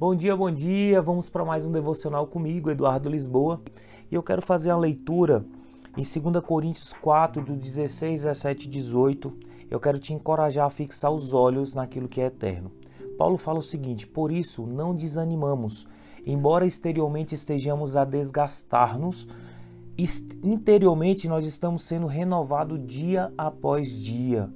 Bom dia, bom dia. Vamos para mais um devocional comigo, Eduardo Lisboa. E eu quero fazer a leitura em 2 Coríntios 4, do 16, 17 e 18. Eu quero te encorajar a fixar os olhos naquilo que é eterno. Paulo fala o seguinte: Por isso não desanimamos, embora exteriormente estejamos a desgastar-nos, interiormente nós estamos sendo renovados dia após dia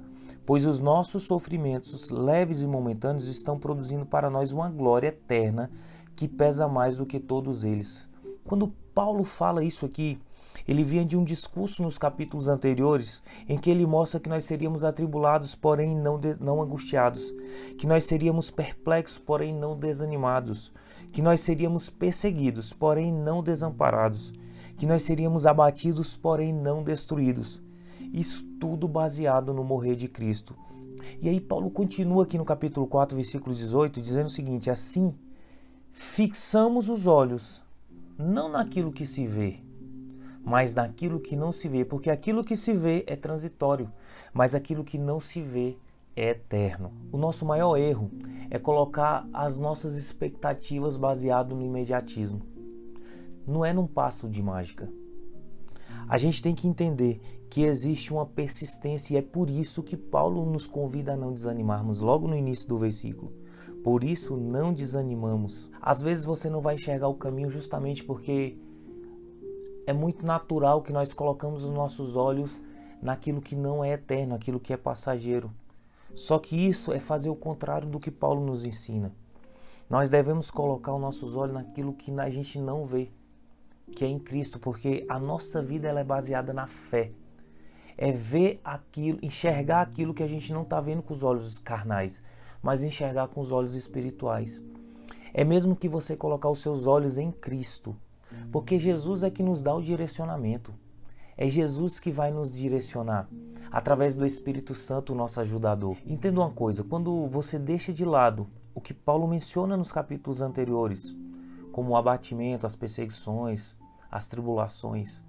pois os nossos sofrimentos leves e momentâneos estão produzindo para nós uma glória eterna que pesa mais do que todos eles. Quando Paulo fala isso aqui, ele vinha de um discurso nos capítulos anteriores em que ele mostra que nós seríamos atribulados, porém não, não angustiados, que nós seríamos perplexos, porém não desanimados, que nós seríamos perseguidos, porém não desamparados, que nós seríamos abatidos, porém não destruídos. Isso tudo baseado no morrer de Cristo. E aí Paulo continua aqui no capítulo 4, versículo 18, dizendo o seguinte: assim, fixamos os olhos não naquilo que se vê, mas naquilo que não se vê, porque aquilo que se vê é transitório, mas aquilo que não se vê é eterno. O nosso maior erro é colocar as nossas expectativas baseado no imediatismo. Não é num passo de mágica. A gente tem que entender que existe uma persistência e é por isso que Paulo nos convida a não desanimarmos logo no início do versículo. Por isso não desanimamos. Às vezes você não vai enxergar o caminho justamente porque é muito natural que nós colocamos os nossos olhos naquilo que não é eterno, aquilo que é passageiro. Só que isso é fazer o contrário do que Paulo nos ensina. Nós devemos colocar os nossos olhos naquilo que a gente não vê, que é em Cristo, porque a nossa vida ela é baseada na fé é ver aquilo, enxergar aquilo que a gente não está vendo com os olhos carnais, mas enxergar com os olhos espirituais. É mesmo que você colocar os seus olhos em Cristo, porque Jesus é que nos dá o direcionamento. É Jesus que vai nos direcionar através do Espírito Santo, nosso ajudador. Entenda uma coisa: quando você deixa de lado o que Paulo menciona nos capítulos anteriores, como o abatimento, as perseguições, as tribulações,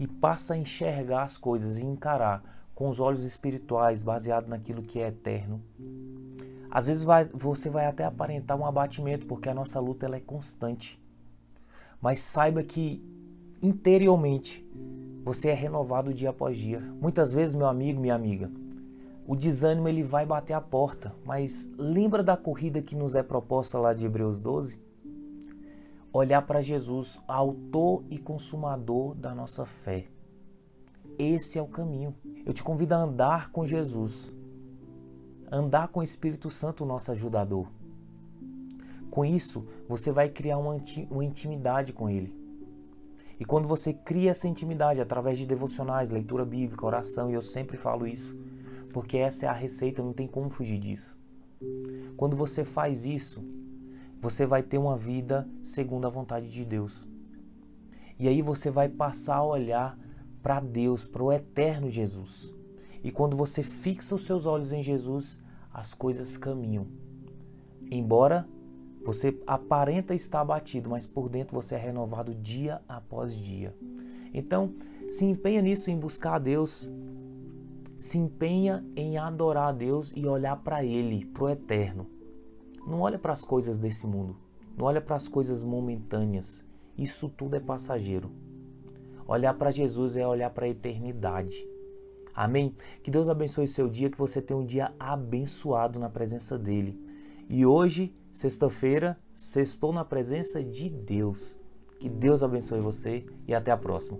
e passa a enxergar as coisas e encarar com os olhos espirituais, baseado naquilo que é eterno. Às vezes vai, você vai até aparentar um abatimento, porque a nossa luta ela é constante. Mas saiba que interiormente você é renovado dia após dia. Muitas vezes, meu amigo, minha amiga, o desânimo ele vai bater a porta, mas lembra da corrida que nos é proposta lá de Hebreus 12? Olhar para Jesus, autor e consumador da nossa fé. Esse é o caminho. Eu te convido a andar com Jesus, andar com o Espírito Santo, nosso ajudador. Com isso, você vai criar uma, intimidade com Ele. E quando você cria essa intimidade através de devocionais, leitura bíblica, oração, e eu sempre falo isso, porque essa é a receita, não tem como fugir disso. Quando você faz isso, você vai ter uma vida segundo a vontade de Deus. E aí você vai passar a olhar para Deus, para o eterno Jesus. E quando você fixa os seus olhos em Jesus, as coisas caminham. Embora você aparenta estar abatido, mas por dentro você é renovado dia após dia. Então, se empenha nisso em buscar a Deus. Se empenha em adorar a Deus e olhar para Ele, para o eterno. Não olha para as coisas desse mundo. Não olha para as coisas momentâneas. Isso tudo é passageiro. Olhar para Jesus é olhar para a eternidade. Amém? Que Deus abençoe seu dia, que você tenha um dia abençoado na presença dele. E hoje, sexta-feira, sextou na presença de Deus. Que Deus abençoe você e até a próxima.